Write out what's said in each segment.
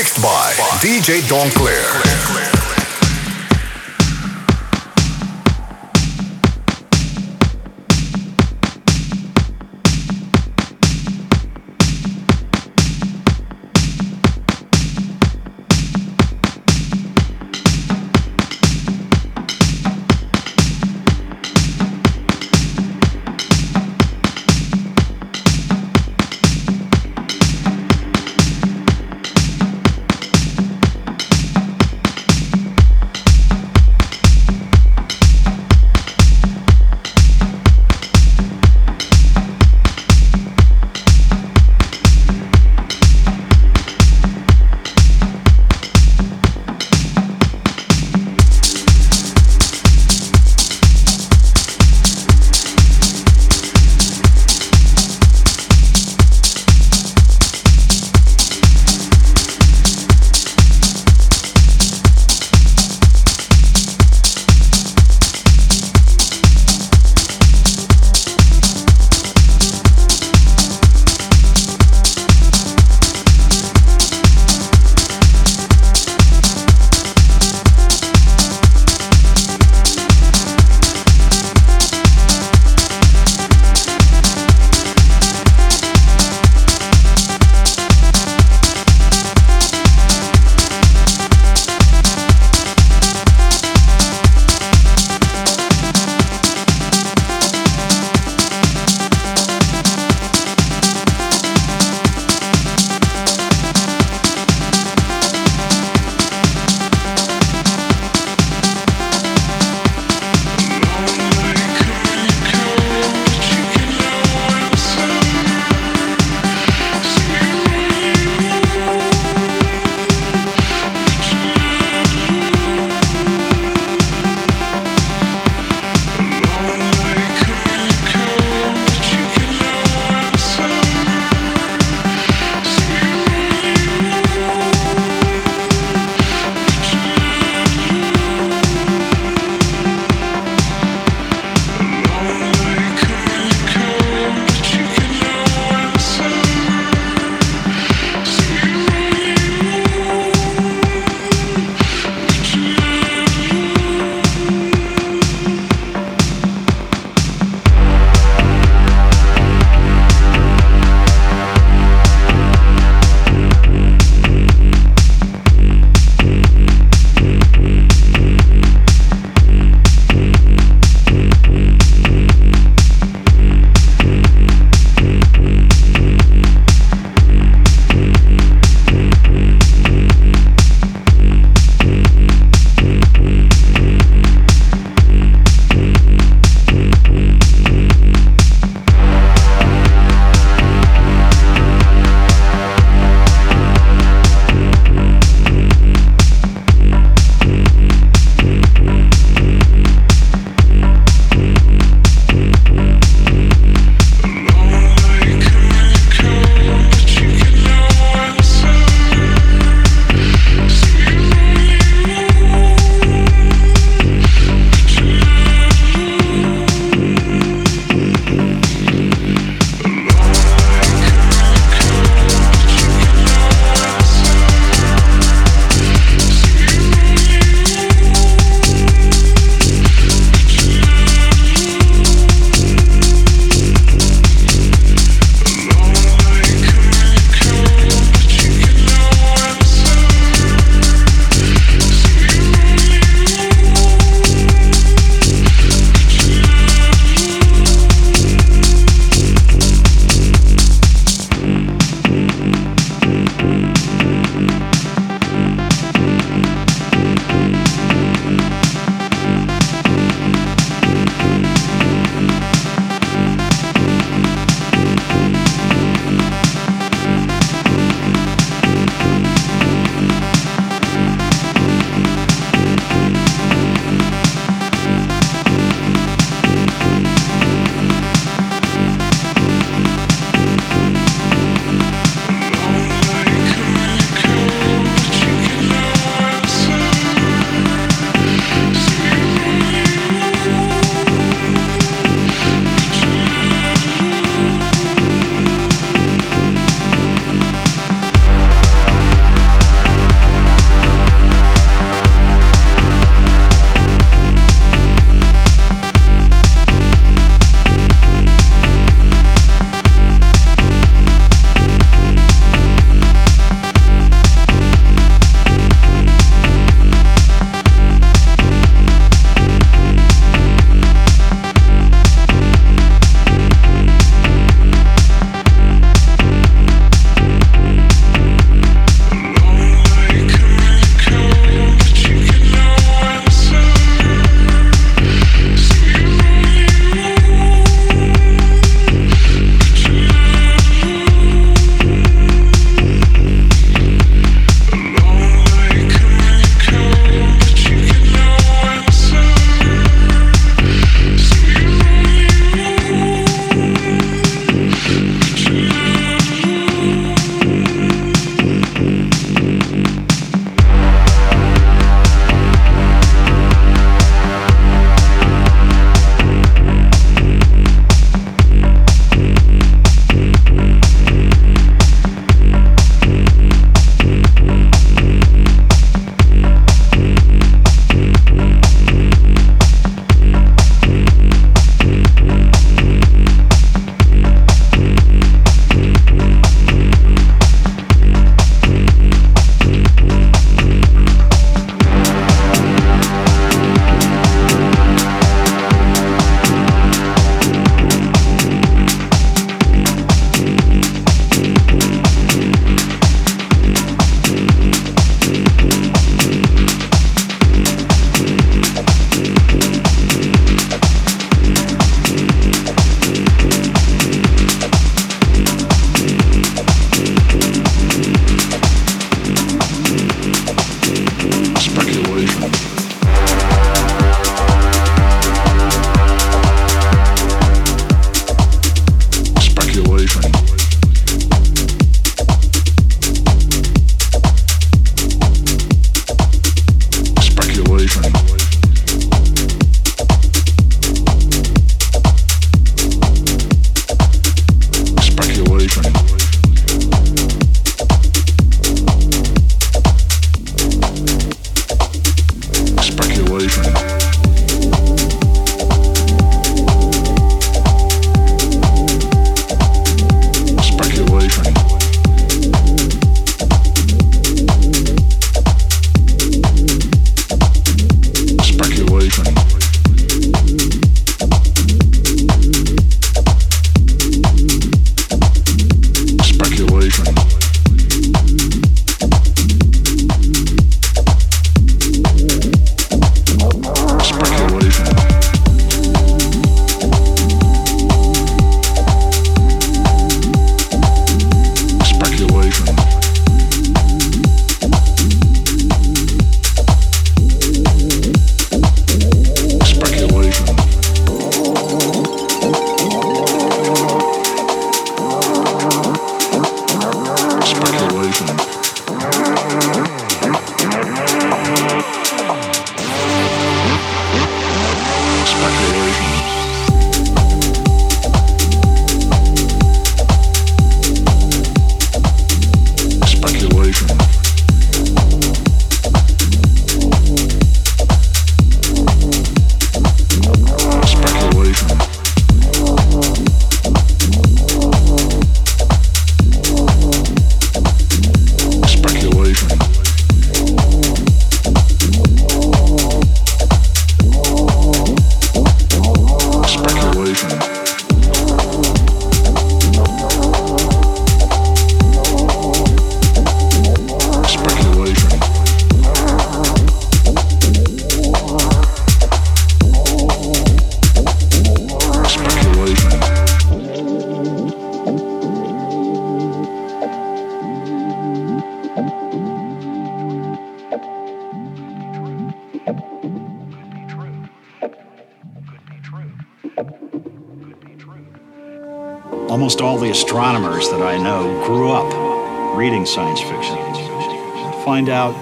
Mixed by DJ Doncler.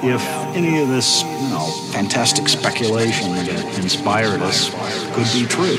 If any of this, you know, fantastic speculation that inspired us could be true.